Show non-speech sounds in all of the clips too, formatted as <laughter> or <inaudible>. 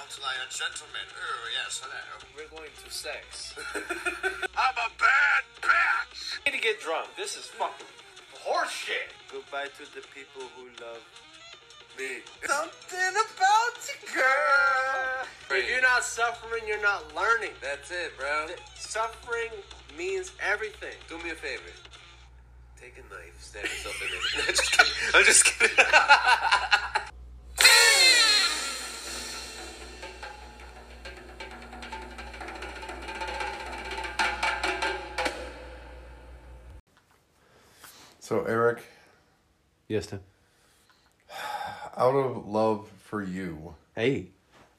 out like a gentleman. Oh, yes, hello. We're going to sex. <laughs> I'm a bad bitch! need to get drunk. This is fucking horseshit. Goodbye to the people who love me. Something about you, girl. If you're not suffering, you're not learning. That's it, bro. Suffering means everything. Do me a favor. Take a knife, stab yourself in it. <laughs> <laughs> I'm just kidding. I'm just kidding. So, Eric, Yes, Tim. out of love for you, Hey.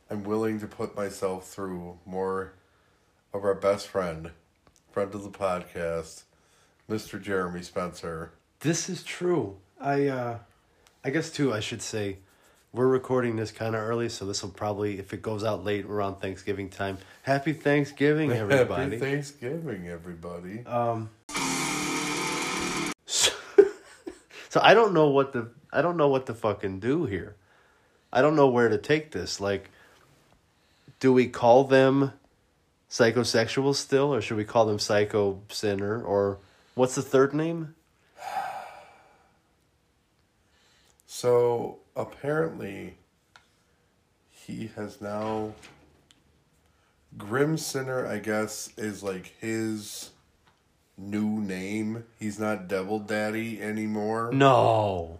I'm willing to put myself through more of our best friend, friend of the podcast, Mr. Jeremy Spencer. This is true. I uh I guess too I should say we're recording this kind of early, so this will probably if it goes out late around Thanksgiving time. Happy Thanksgiving <laughs> everybody. Happy Thanksgiving, everybody. um so, so I don't know what the I don't know what to fucking do here. I don't know where to take this. Like do we call them psychosexual still or should we call them psycho synner or what's the third name? So, apparently, he has now. Grim Sinner, I guess, is like his new name. He's not Devil Daddy anymore. No.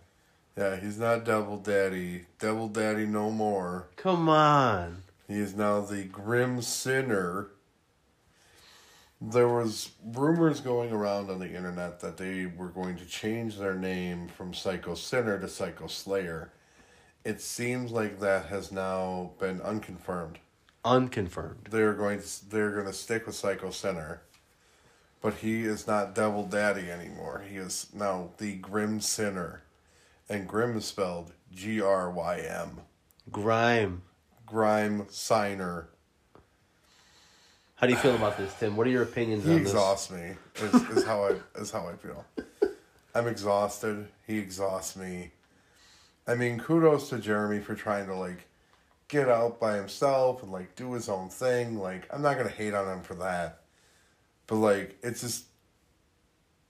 Yeah, he's not Devil Daddy. Devil Daddy no more. Come on. He is now the Grim Sinner. There was rumors going around on the internet that they were going to change their name from Psycho Synner to Psycho Slayer. It seems like that has now been unconfirmed. Unconfirmed. They're going to they're going to stick with Psycho Synner. But he is not Devil Daddy anymore. He is now the Grim Sinner. And Grim is spelled G R Y M. Grime. Grime Signer. How do you feel about this, Tim? What are your opinions He on this? He exhausts me. Is, is how I is how I feel. I'm exhausted. He exhausts me. I mean, kudos to Jeremy for trying to like get out by himself and like do his own thing. Like I'm not gonna hate on him for that, but like it's just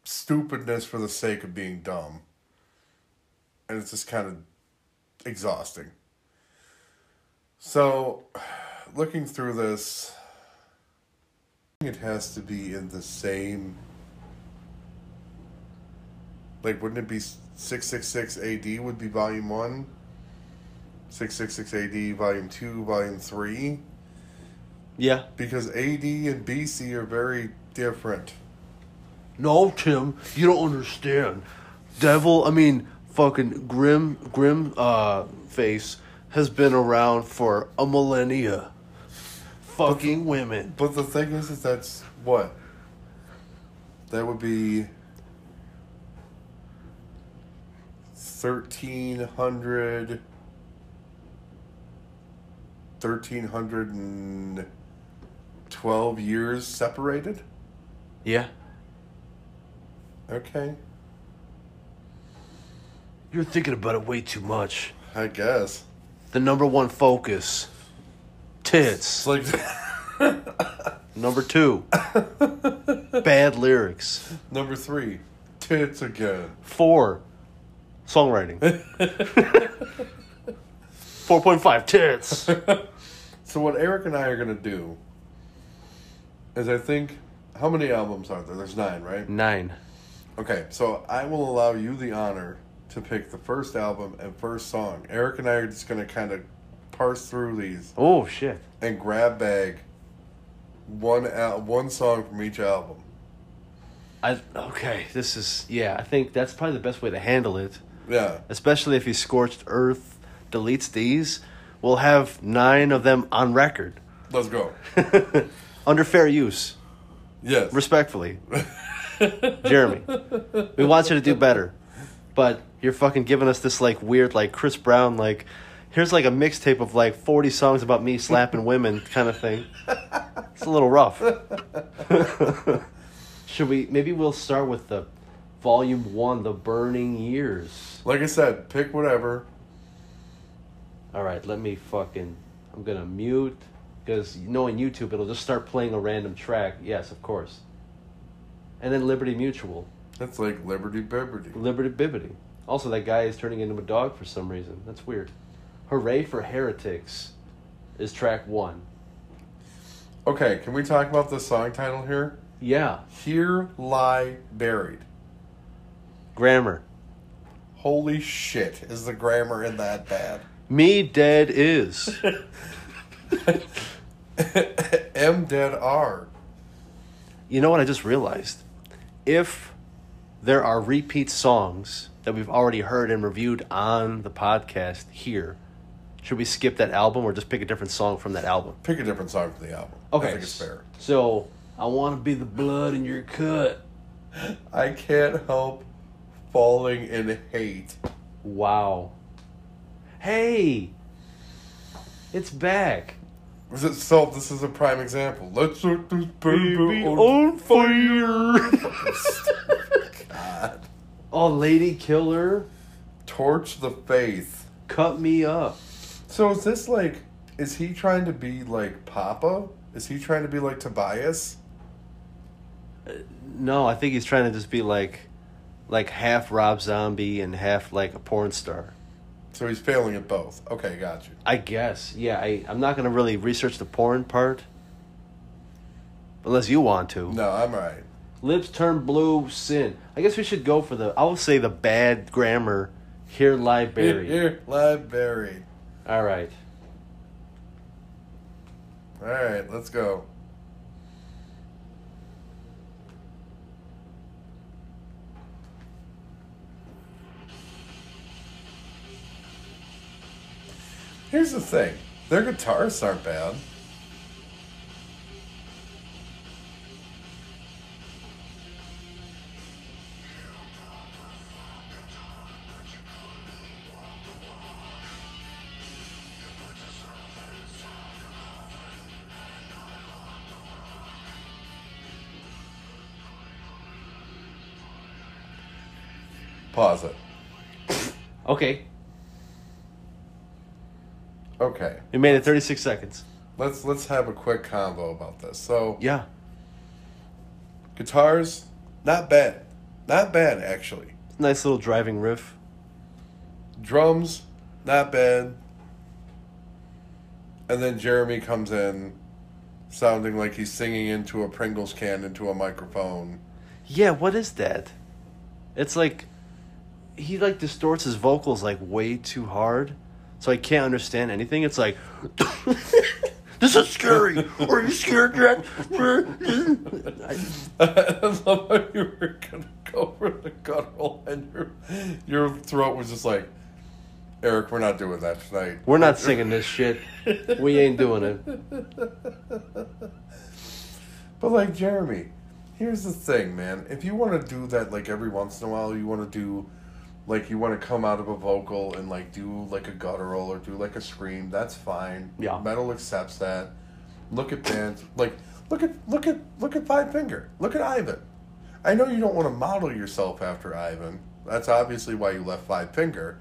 stupidness for the sake of being dumb, and it's just kind of exhausting. So, looking through this, it has to be in the same. Like, wouldn't it be 666 AD would be volume 1? 666 AD volume 2, volume 3? Yeah. Because AD and BC are very different. No, Tim, you don't understand. Devil, I mean, fucking Grim, Grim, uh, face has been around for a millennia. Fucking women. But the thing is, is that's what? That would be 1300 1312 years separated? Yeah. Okay, You're thinking about it way too much. I guess. The number one focus. Tits. It's like <laughs> Number two. Bad lyrics. number 3, tits again. Four. Songwriting. <laughs> 4.5 tits. <laughs> So what Eric and I are going to do is I think how many albums are there? There's 9, right? Nine. Okay, so I will allow you the honor to pick the first album and first song. Eric and I are just gonna kind of parse through these Oh, shit. and grab bag one al- one song from each album. I okay. This is yeah. I think that's probably the best way to handle it, Yeah, especially if he scorched earth deletes these. We'll have nine of them on record let's go. <laughs> under fair use, Yes, respectfully. Jeremy, we want you to do better, but you're fucking giving us this like weird like Chris Brown like. Here's like a mixtape of like 40 songs about me slapping women kind of thing. It's a little rough. <laughs> Should we maybe we'll start with the volume 1, The Burning Years. like I said, pick whatever. All right, let me fucking I'm gonna mute because knowing YouTube, it'll just start playing a random track. Yes, of course. And then Liberty Mutual, That's like Liberty Biberty. Liberty Bibbity. Also, that guy is turning into a dog for some reason. That's weird. Hooray for Heretics is track one. Okay, can we talk about the song title here? Yeah, Here Lie Buried. grammar. Holy shit, is the grammar in that bad? Me dead is. <laughs> <laughs> M dead R. You know what I just realized? If there are repeat songs that we've already heard and reviewed on the podcast here, should we skip that album or just pick a different song from that album? Pick a different song for the album. Okay. I think it's fair. So, I want to be the blood in your cut. I can't help falling in hate. Wow. Hey! It's back. Was it so? This is a prime example. Let's set this baby, Baby on, on fire! <laughs> God. oh, Lady Killer, Torch the faith. cut me up. So is this like? Is he trying to be like Papa? Is he trying to be like Tobias? Uh, no, I think he's trying to just be like, like half Rob Zombie and half like a porn star. So he's failing at both. Okay, got you. I guess. Yeah, I, I'm not gonna really research the porn part, unless you want to. No, I'm right. Lips turn blue, sin. I guess we should go for the. I will say the bad grammar. Here Here, buried. here, lie buried. All right. All right, let's go. Here's the thing their guitarists aren't bad. Pause it. Okay. Okay. We made it 36 seconds. Let's let's have a quick convo about this. So Yeah. guitars, not bad. Not bad actually. Nice little driving riff. Drums, not bad. And then Jeremy comes in sounding like he's singing into a Pringles can into a microphone. Yeah, what is that? It's like he like distorts his vocals like way too hard, so I can't understand anything. It's like <laughs> this is scary. Are you scared, Jack? I- <laughs> I love how you were gonna go for the guttural and your your throat was just like Eric, we're not doing that tonight. We're not singing this shit. We ain't doing it. But like Jeremy, here's the thing, man. If you want to do that like every once in a while, you want to do like you want to come out of a vocal and like do like a guttural or do like a scream, that's fine. Yeah. Metal accepts that. Look at bands like look at look at look at Five Finger. Look at Ivan. I know you don't want to model yourself after Ivan. That's obviously why you left Five Finger.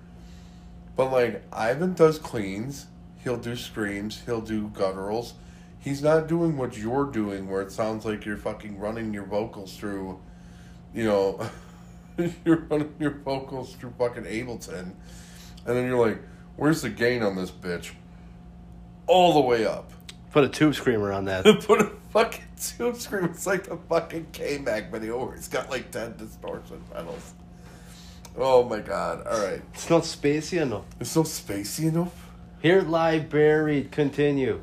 But like Ivan does cleans, he'll do screams, he'll do gutturals. He's not doing what you're doing where it sounds like you're fucking running your vocals through, you know, <laughs> <laughs> you're running your vocals through fucking Ableton. And then you're like, where's the gain on this bitch? All the way up. Put a tube screamer on that. <laughs> Put a fucking tube screamer. It's like the fucking K Mag video where it's got like 10 distortion pedals. Oh my god. Alright. It's not spacey enough. It's not spacey enough. Here lie buried. Continue.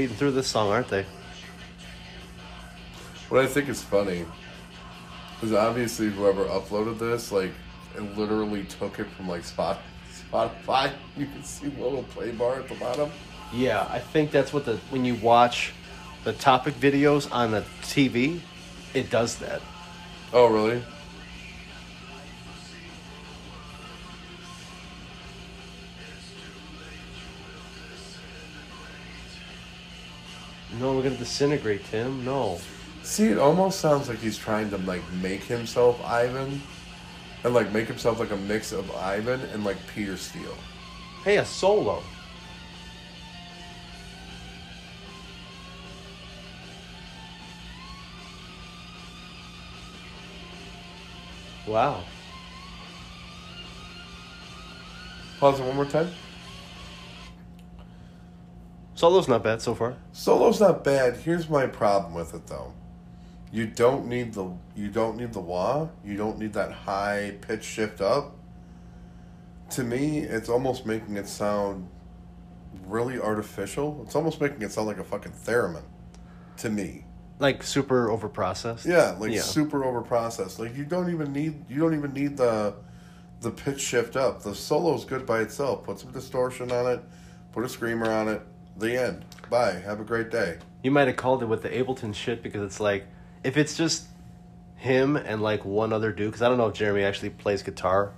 Speeding through this song, aren't they? What I think is funny is obviously whoever uploaded this, like, it literally took it from like Spot Spotify. <laughs> You can see the little play bar at the bottom. Yeah, I think that's what the when you watch the topic videos on the TV, it does that. Oh, really? No, we're gonna disintegrate, Tim. No. See, it almost sounds like he's trying to like make himself Ivan, and like make himself like a mix of Ivan and like Peter Steele. Hey, a solo. Wow. Pause it one more time. Solo's not bad so far. Solo's not bad. Here's my problem with it though. You don't need the you don't need the wah. You don't need that high pitch shift up. To me, it's almost making it sound really artificial. It's almost making it sound like a fucking theremin. To me. Like super overprocessed. Yeah, like Yeah. super over processed. Like you don't even need you don't even need the the pitch shift up. The solo's good by itself. Put some distortion on it, put a screamer on it, the end. Bye. Have a great day. You might have called it with the Ableton shit because it's like if it's just him and like one other dude. Because I don't know if Jeremy actually plays guitar.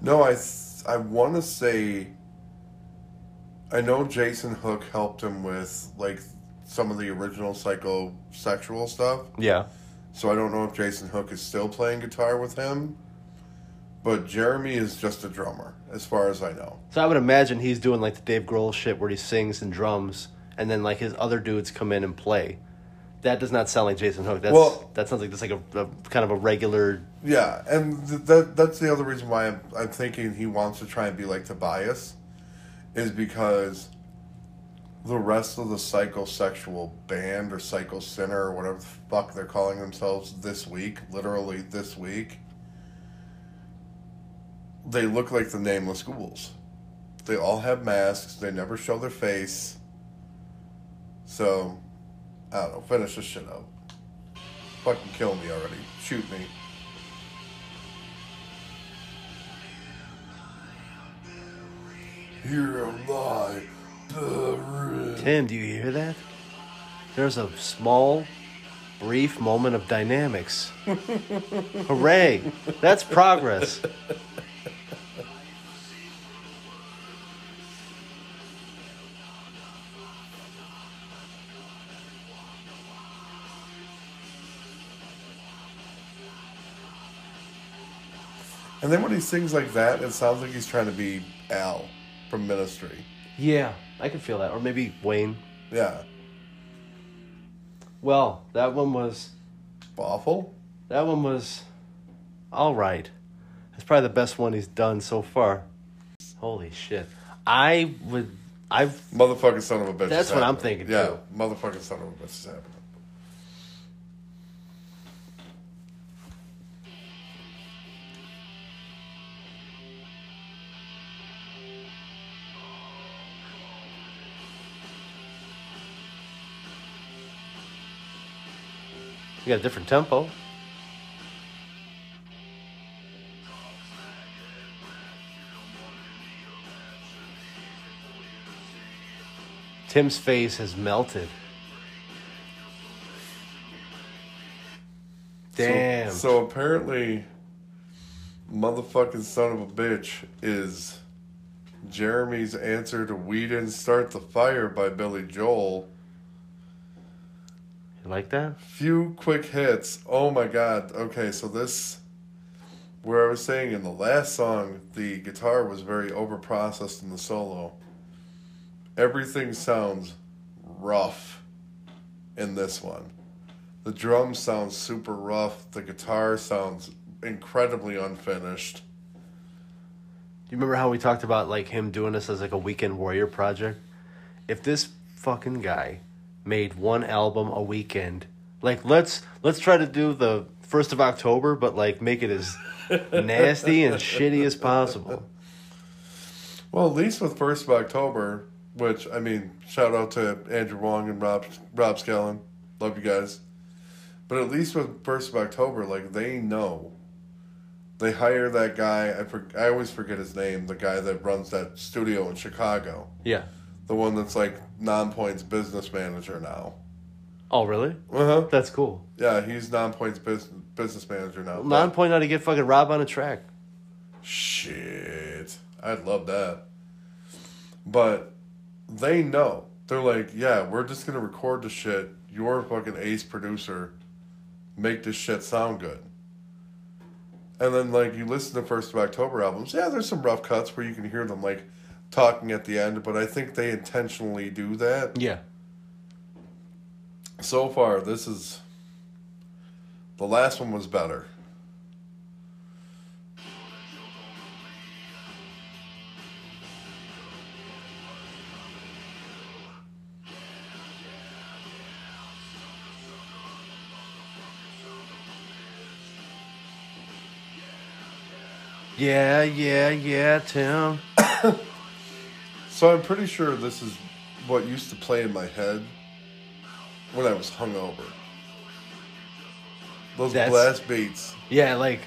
No, I th- I want to say. I know Jason Hook helped him with like some of the original psychosexual stuff. Yeah. So I don't know if Jason Hook is still playing guitar with him. But Jeremy is just a drummer, as far as I know. So I would imagine he's doing like the Dave Grohl shit where he sings and drums, and then like his other dudes come in and play. That does not sound like Jason Hook. That's Well- that sounds like just like a, a kind of a regular. Yeah, and th- that that's the other reason why I'm, I'm thinking he wants to try and be like Tobias, is because the rest of the psychosexual band or psycho synner or whatever the fuck they're calling themselves this week, literally this week, they look like the nameless ghouls. They all have masks. They never show their face. So, I don't know. Finish this shit up. Fucking kill me already. Shoot me. Here am I, the Tim, do you hear that? There's a small, brief moment of dynamics. <laughs> Hooray! That's progress. And then when he sings like that, it sounds like he's trying to be Al from Ministry. Yeah, I can feel that. Or maybe Wayne. Yeah. Well, that one was Awful? that one was all right. That's probably the best one he's done so far. Holy shit! I would. I've Motherfucking son of a bitch. That's what I'm thinking, Yeah, too. motherfucking son of a bitch is happening. You got a different tempo. Tim's face has melted. Damn. So, so apparently, motherfucking son of a bitch is Jeremy's answer to "We Didn't Start the Fire" by Billy Joel. You like that? Few quick hits. Oh my god. Okay, so this, where I was saying in the last song, the guitar was very overprocessed in the solo. Everything sounds rough in this one. The drum sounds super rough. The guitar sounds incredibly unfinished. You remember how we talked about like him doing this as like a weekend warrior project? If this fucking guy made one album a weekend, like let's let's try to do the first of October, but like make it as <laughs> nasty and shitty as possible. Well, at least with First of October, which I mean, shout out to Andrew Wong and Rob Rob Skellen, love you guys. But at least with First of October, like they know, they hire that guy. I for, I always forget his name. The guy that runs that studio in Chicago, Yeah. The one that's like Nonpoint's business manager now. Oh really? Uh huh. That's cool. Yeah, he's Nonpoint's business business manager now. Nonpoint how to get fucking Rob on a track. Shit. I'd love that. But they know. They're like, yeah, we're just gonna record the shit. You're a fucking ace producer. Make this shit sound good. And then like you listen to First of October albums, yeah, there's some rough cuts where you can hear them like talking at the end, but I think they intentionally do that. Yeah. So far, this is the last one was better. Yeah, yeah, yeah, Tim. <coughs> So I'm pretty sure this is what used to play in my head when I was hungover. Those That's- blast beats. Yeah, like,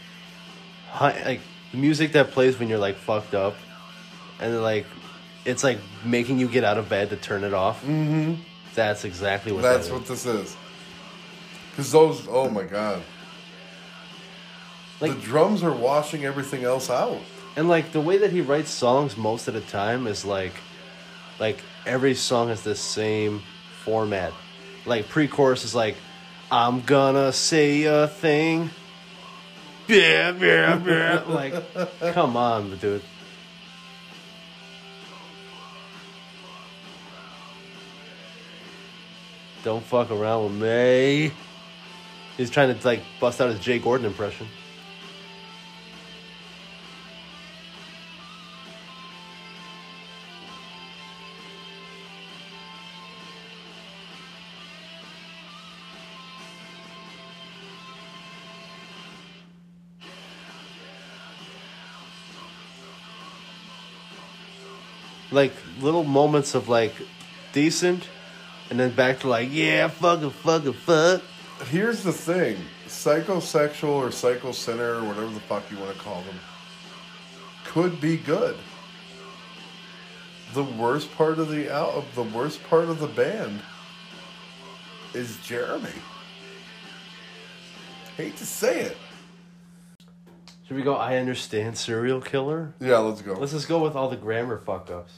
like the music that plays when you're like fucked up, and like, it's like making you get out of bed to turn it off. Mm-hmm. That's exactly what. That's that what is. this is. Because those, oh my god. Like- the drums are washing everything else out. And like the way that he writes songs most of the time is like, like every song has the same format. Like pre-chorus is like, I'm gonna say a thing. Yeah, yeah, yeah. Like, come on, dude. Don't fuck around with me. He's trying to like bust out his Jay Gordon impression. Like little moments of like decent and then back to like yeah fuck it fuck Here's the thing psychosexual or Psycho Synner or whatever the fuck you want to call them could be good. The worst part of the out of the worst part of the band is Jeremy. Hate to say it. Should we go. I understand. Serial killer? Yeah, let's go. let's just go with all the grammar fuck ups.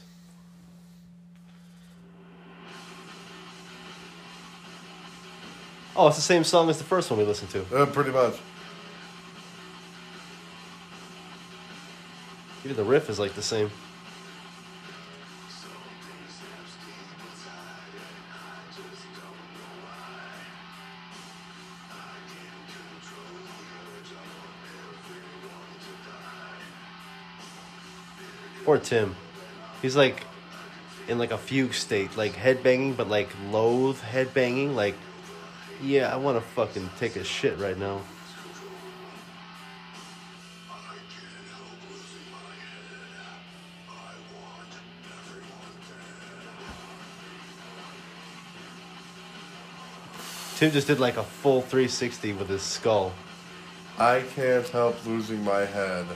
Oh it's the same song as the first one we listened to. Uh, pretty much. even the riff is like the same Or Tim. He's like in like a fugue state, like headbanging, but like loathe headbanging. Like, yeah, I want to fucking take a shit right now. Tim just did like a full 360 with his skull. I can't help losing my head.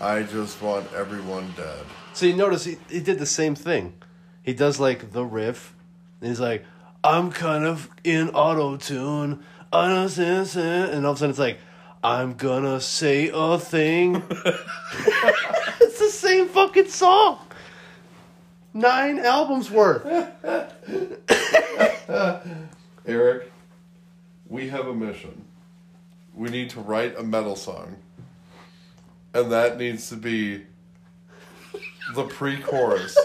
I just want everyone dead. So you notice he, he did the same thing. He does like the riff, and he's like, I'm kind of in auto tune, and all of a sudden it's like, I'm gonna say a thing. <laughs> it's the same fucking song. Nine albums worth. Eric, we have a mission. We need to write a metal song. And that needs to be the pre chorus.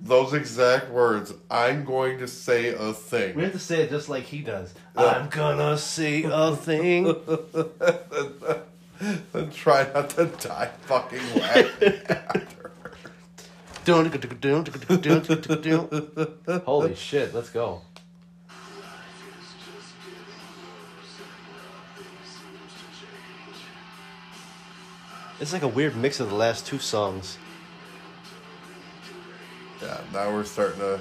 Those exact words. I'm going to say a thing. We have to say it just like he does. I'm gonna say a thing. <laughs> And try not to die fucking laughing after. Holy shit, let's go. It's like a weird mix of the last two songs. Yeah, now we're starting to.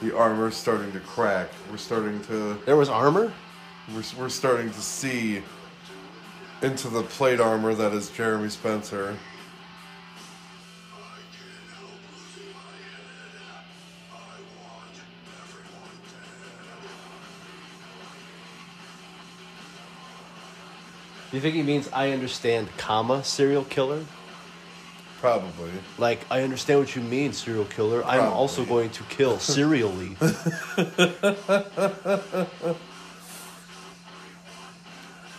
The armor's starting to crack. We're starting to. There was armor? We're, we're starting to see into the plate armor that is Jeremy Spencer. You think he means I understand, comma, serial killer? Probably. Like, I understand what you mean, serial killer. I'm also going to kill <laughs> serially.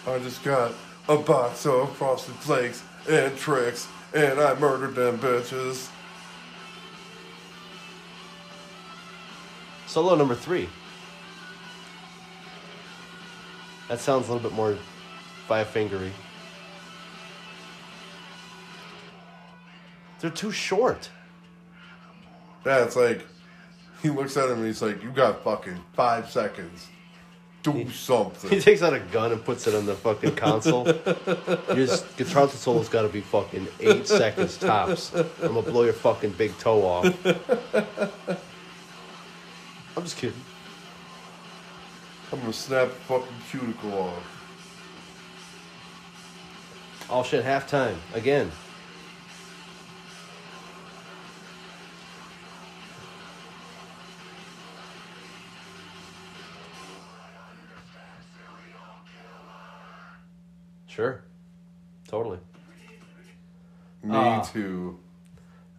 I just got a box of frosted flakes and tricks, and I murdered them bitches. Solo number three. That sounds a little bit more five fingery. They're too short. Yeah, it's like he looks at him and he's like, "You got fucking five seconds. Do He something." He takes out a gun and puts it on the fucking console. <laughs> Your guitar solo's got to be fucking eight seconds tops. I'm gonna blow your fucking big toe off. I'm just kidding. I'm gonna snap the fucking cuticle off. Shit, halftime again. Sure, totally. Me Ah. too.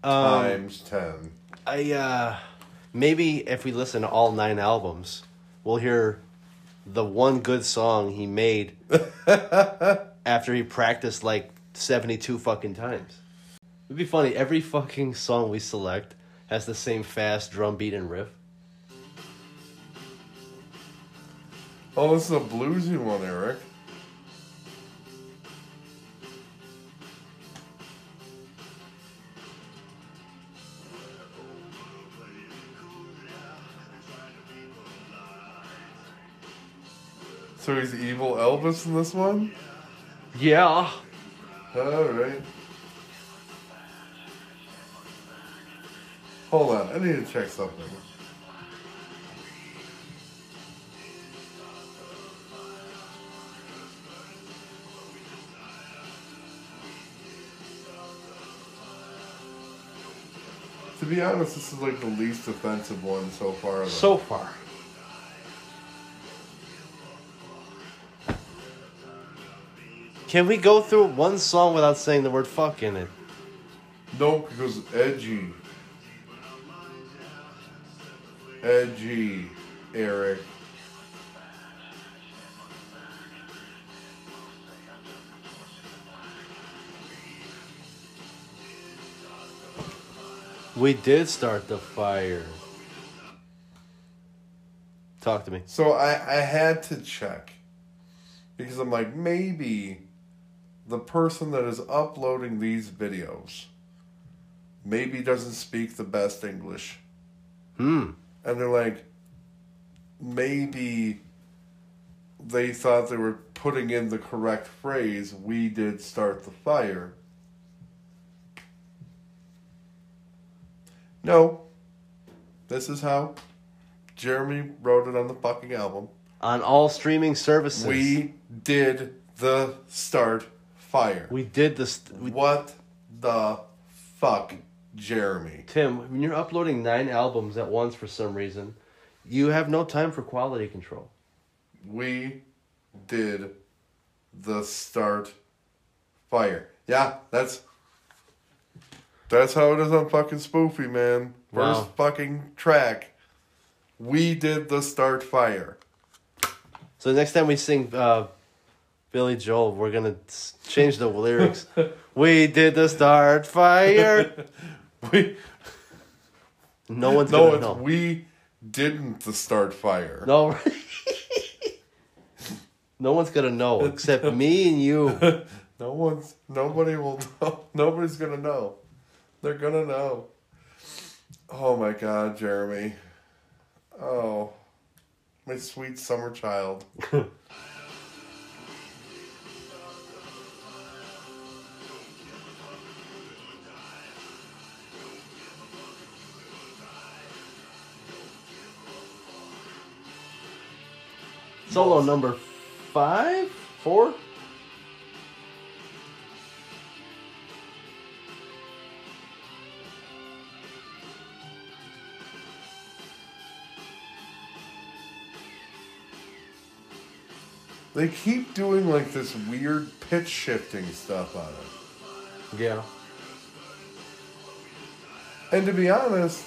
Um, Times ten. I uh maybe if we listen to all nine albums, we'll hear the one good song he made <laughs> after he practiced like 72 fucking times. It'd be funny, every fucking song we select has the same fast drum beat and riff. Oh, this is a bluesy one, Eric. So he's evil Elvis in this one? Yeah. Alright. Hold on, I need to check something. To be honest, this is like the least offensive one so far. Though. So far. Can we go through one song without saying the word fuck in it? No, because edgy. Edgy, Eric. We did start the fire. Talk to me. So I, I had to check. Because I'm like, maybe the person that is uploading these videos maybe doesn't speak the best English. Hmm. And they're like, maybe they thought they were putting in the correct phrase, we did start the fire. No. This is how Jeremy wrote it on the fucking album. On all streaming services. We did the start fire. we did this. We, what the fuck, Jeremy? Tim, when you're uploading nine albums at once for some reason, you have no time for quality control. We did the start fire. Yeah, that's that's how it is on fucking Spoofy, man. First Wow. fucking track. We did the start fire. So next time we sing uh, Billy Joel, we're gonna change the lyrics. we did the start fire. <laughs> We No one's no, gonna it's know. we didn't the start fire. No. <laughs> no one's gonna know except me and you. <laughs> No one's nobody will know. Nobody's gonna know. They're gonna know. Oh my god, Jeremy. Oh. My sweet summer child. Solo number five, four. They keep doing like this weird pitch shifting stuff on it. Yeah. And to be honest,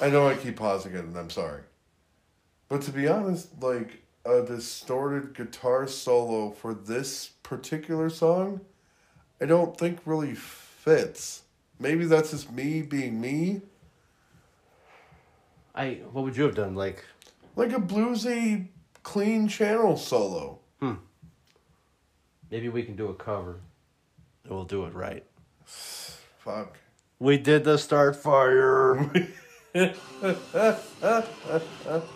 I know I keep pausing it and I'm sorry. But to be honest, like a distorted guitar solo for this particular song, I don't think really fits. Maybe that's just me being me. I what would you have done? Like Like a bluesy, clean channel solo. Hmm. Maybe we can do a cover. And we'll do it right. Fuck. We did the start fire. <laughs> <laughs>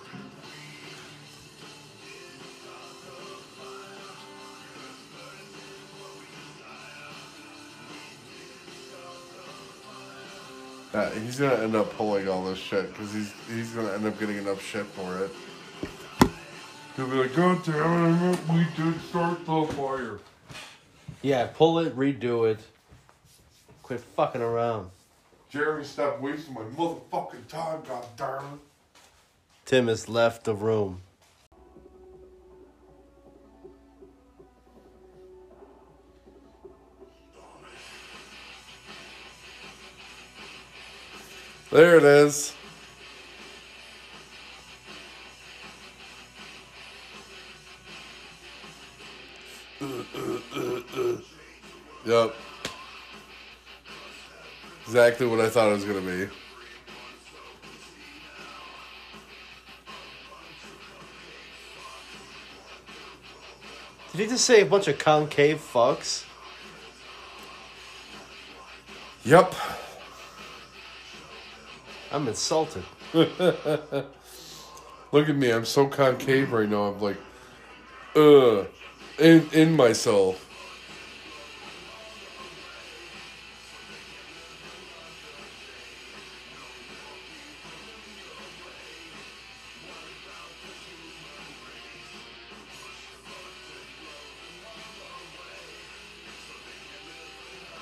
Uh, he's gonna end up pulling all this shit because he's he's gonna end up getting enough shit for it. He'll be like, God damn it, we did start the fire. yeah, pull it, redo it. Quit fucking around. Jeremy, stop wasting my motherfucking time, god damn it. Tim has left the room. There it is. Yep. Exactly what I thought it was gonna be. Did he just say a bunch of concave fucks? Yep. I'm insulted. <laughs> Look at me, I'm so concave right now. I'm like, uh, in in myself.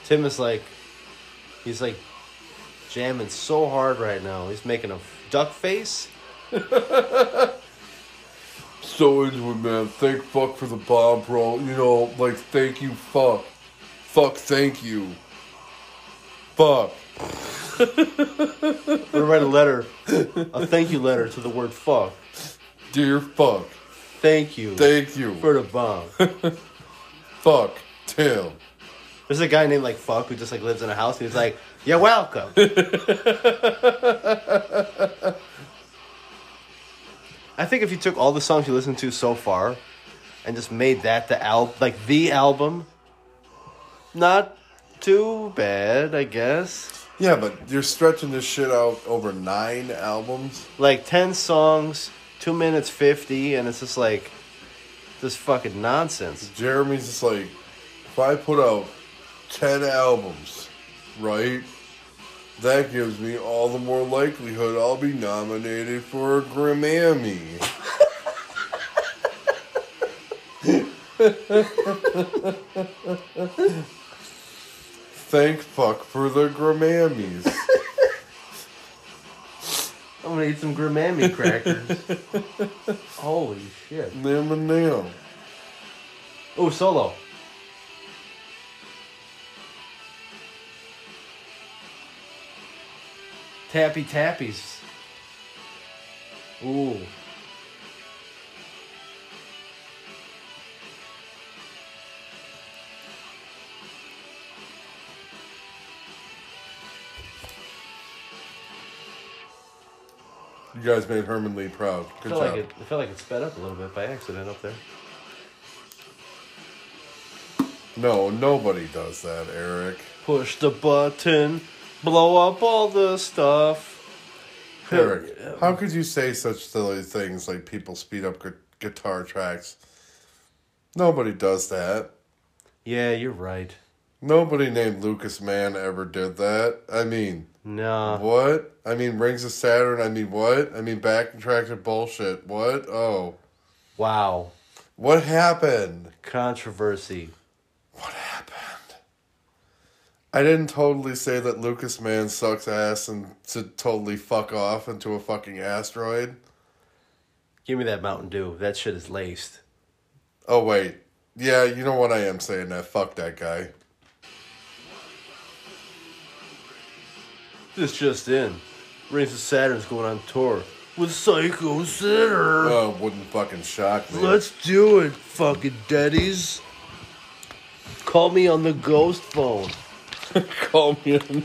Tim is like, he's like jamming so hard right now. He's making a duck face. <laughs> So into it, man. Thank fuck for the bomb, bro. You know, like, thank you, fuck. Fuck, thank you. Fuck. <laughs> I'm gonna write a letter, a thank you letter to the word fuck. Dear fuck. Thank you Thank you. for the bomb. <laughs> fuck. Tim. There's a guy named like fuck who just like lives in a house and he's like, "You're welcome." <laughs> I think if you took all the songs you listened to so far and just made that the album, like the album, not too bad, I guess. Yeah, but you're stretching this shit out over nine albums. Like ten songs, two minutes fifty, and it's just like this fucking nonsense. Jeremy's just like, if I put out 10 albums, right? That gives me all the more likelihood I'll be nominated for a Grammy. Thank fuck for the Grammys. I'm gonna eat some Grammy crackers. Holy shit! Nim and nim. Oh, solo. Tappy tappies. Ooh. You guys made Herman Li proud. I Good feel job. like it. I feel like it sped up a little bit by accident up there. No, nobody does that, Eric. Push the button, blow up all the stuff. Eric, how could you say such silly things like people speed up gu- guitar tracks? Nobody does that. Yeah, you're right. Nobody named Lucas Mann ever did that. I mean, Nah. what? I mean, Rings of Saturn. I mean, what? I mean, back tracks are bullshit. What? Oh. Wow. What happened? Controversy. What happened? I didn't totally say that Lucas Mann sucks ass and to totally fuck off into a fucking asteroid. Give me that Mountain Dew. That shit is laced. Oh, wait. Yeah, you know what? I am saying that. Fuck that guy. This just in. Rings of Saturn's going on tour with Psycho Synner. Oh, wouldn't fucking shock me. Let's do it, fucking daddies. Call me on the ghost phone. <laughs> call me in.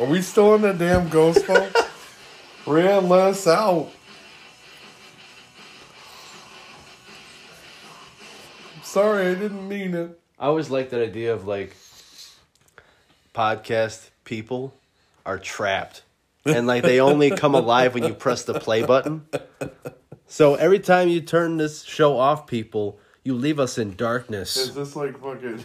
Are we still in that damn ghost phone? <laughs> Ran, let us out. Sorry, I didn't mean it. I always like that idea of like podcast people are trapped and like they only come alive when you press the play button. So every time you turn this show off, people, you leave us in darkness. Is this like fucking?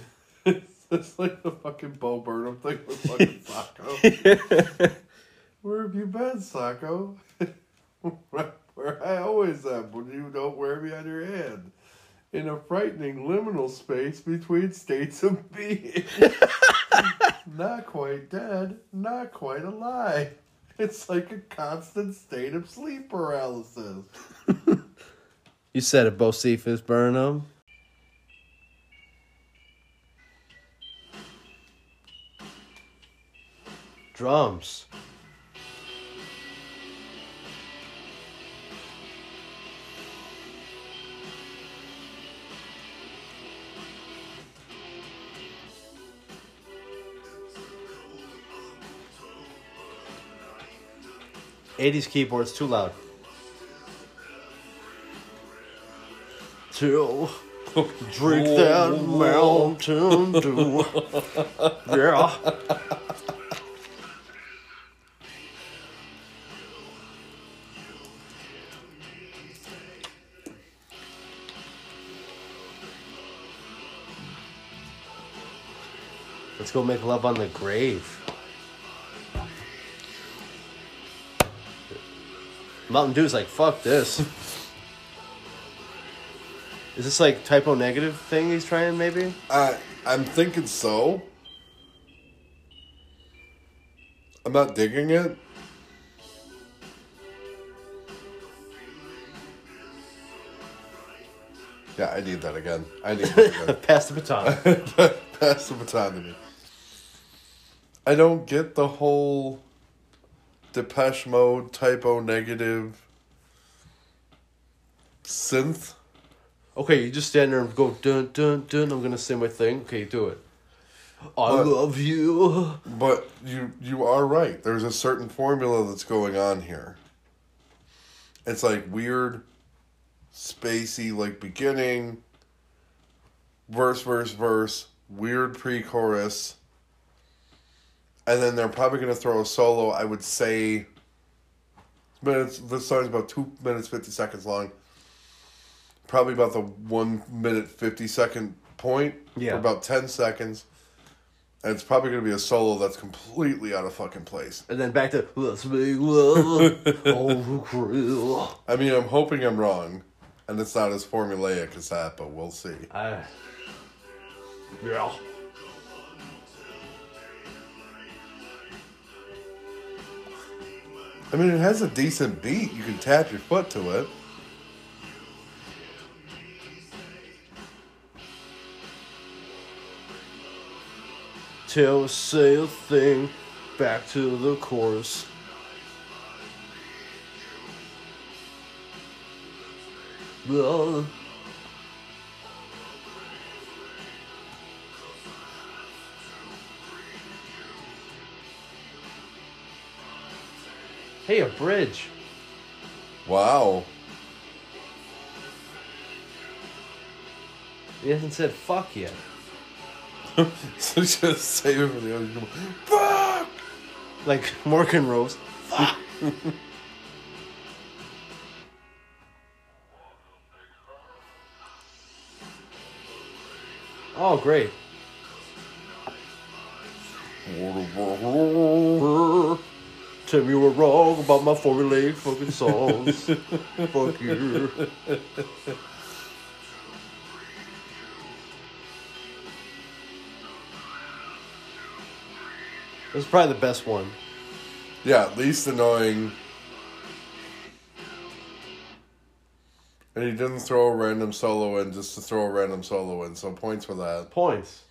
<laughs> Is this like the fucking Bo Burnham thing with fucking <laughs> Socko? <laughs> Where have you been, Socko? where, where I always am when you don't wear me on your hand. In a frightening liminal space between states of being. not quite dead, not quite alive. It's like a constant state of sleep paralysis. You said it, Bocephus Burnham. Drums. Eighties keyboards too loud. Till <laughs> drink that Mountain Dew. <laughs> Yeah. Let's go make love on the grave. Mountain Dew's like, fuck this. <laughs> Is this like Type O Negative thing he's trying maybe? I I'm thinking so. I'm not digging it. Yeah, I need that again. I need that <laughs> again. Pass the baton. <laughs> Pass the baton to me. I don't get the whole Depeche Mode Type O Negative synth. okay, you just stand there and go dun dun dun. I'm gonna say my thing. Okay, do it. I What? love you. But you you are right. There's a certain formula that's going on here. It's like weird, spacey, like beginning, verse, verse, verse, weird pre-chorus, and then they're probably gonna throw a solo. I would say. Minutes. This song's about two minutes fifty seconds long. Probably about the one minute fifty second point. Yeah. For about ten seconds. And it's probably going to be a solo that's completely out of fucking place. And then back to let's make love. <laughs> I mean, I'm hoping I'm wrong, and it's not as formulaic as that, but we'll see. I. Yeah. I mean, it has a decent beat. You can tap your foot to it. Till say a thing. Back to the chorus. Well, Hey, a bridge. Wow. He hasn't said fuck yet. <laughs> so just save it for the other. Fuck! Like Morgan Rose. Fuck! <laughs> oh, great. Tell me you were wrong about my formulaic fucking songs. <laughs> Fuck you. This is probably the best one. Yeah, least annoying. And he didn't throw a random solo in just to throw a random solo in, so points for that. Points.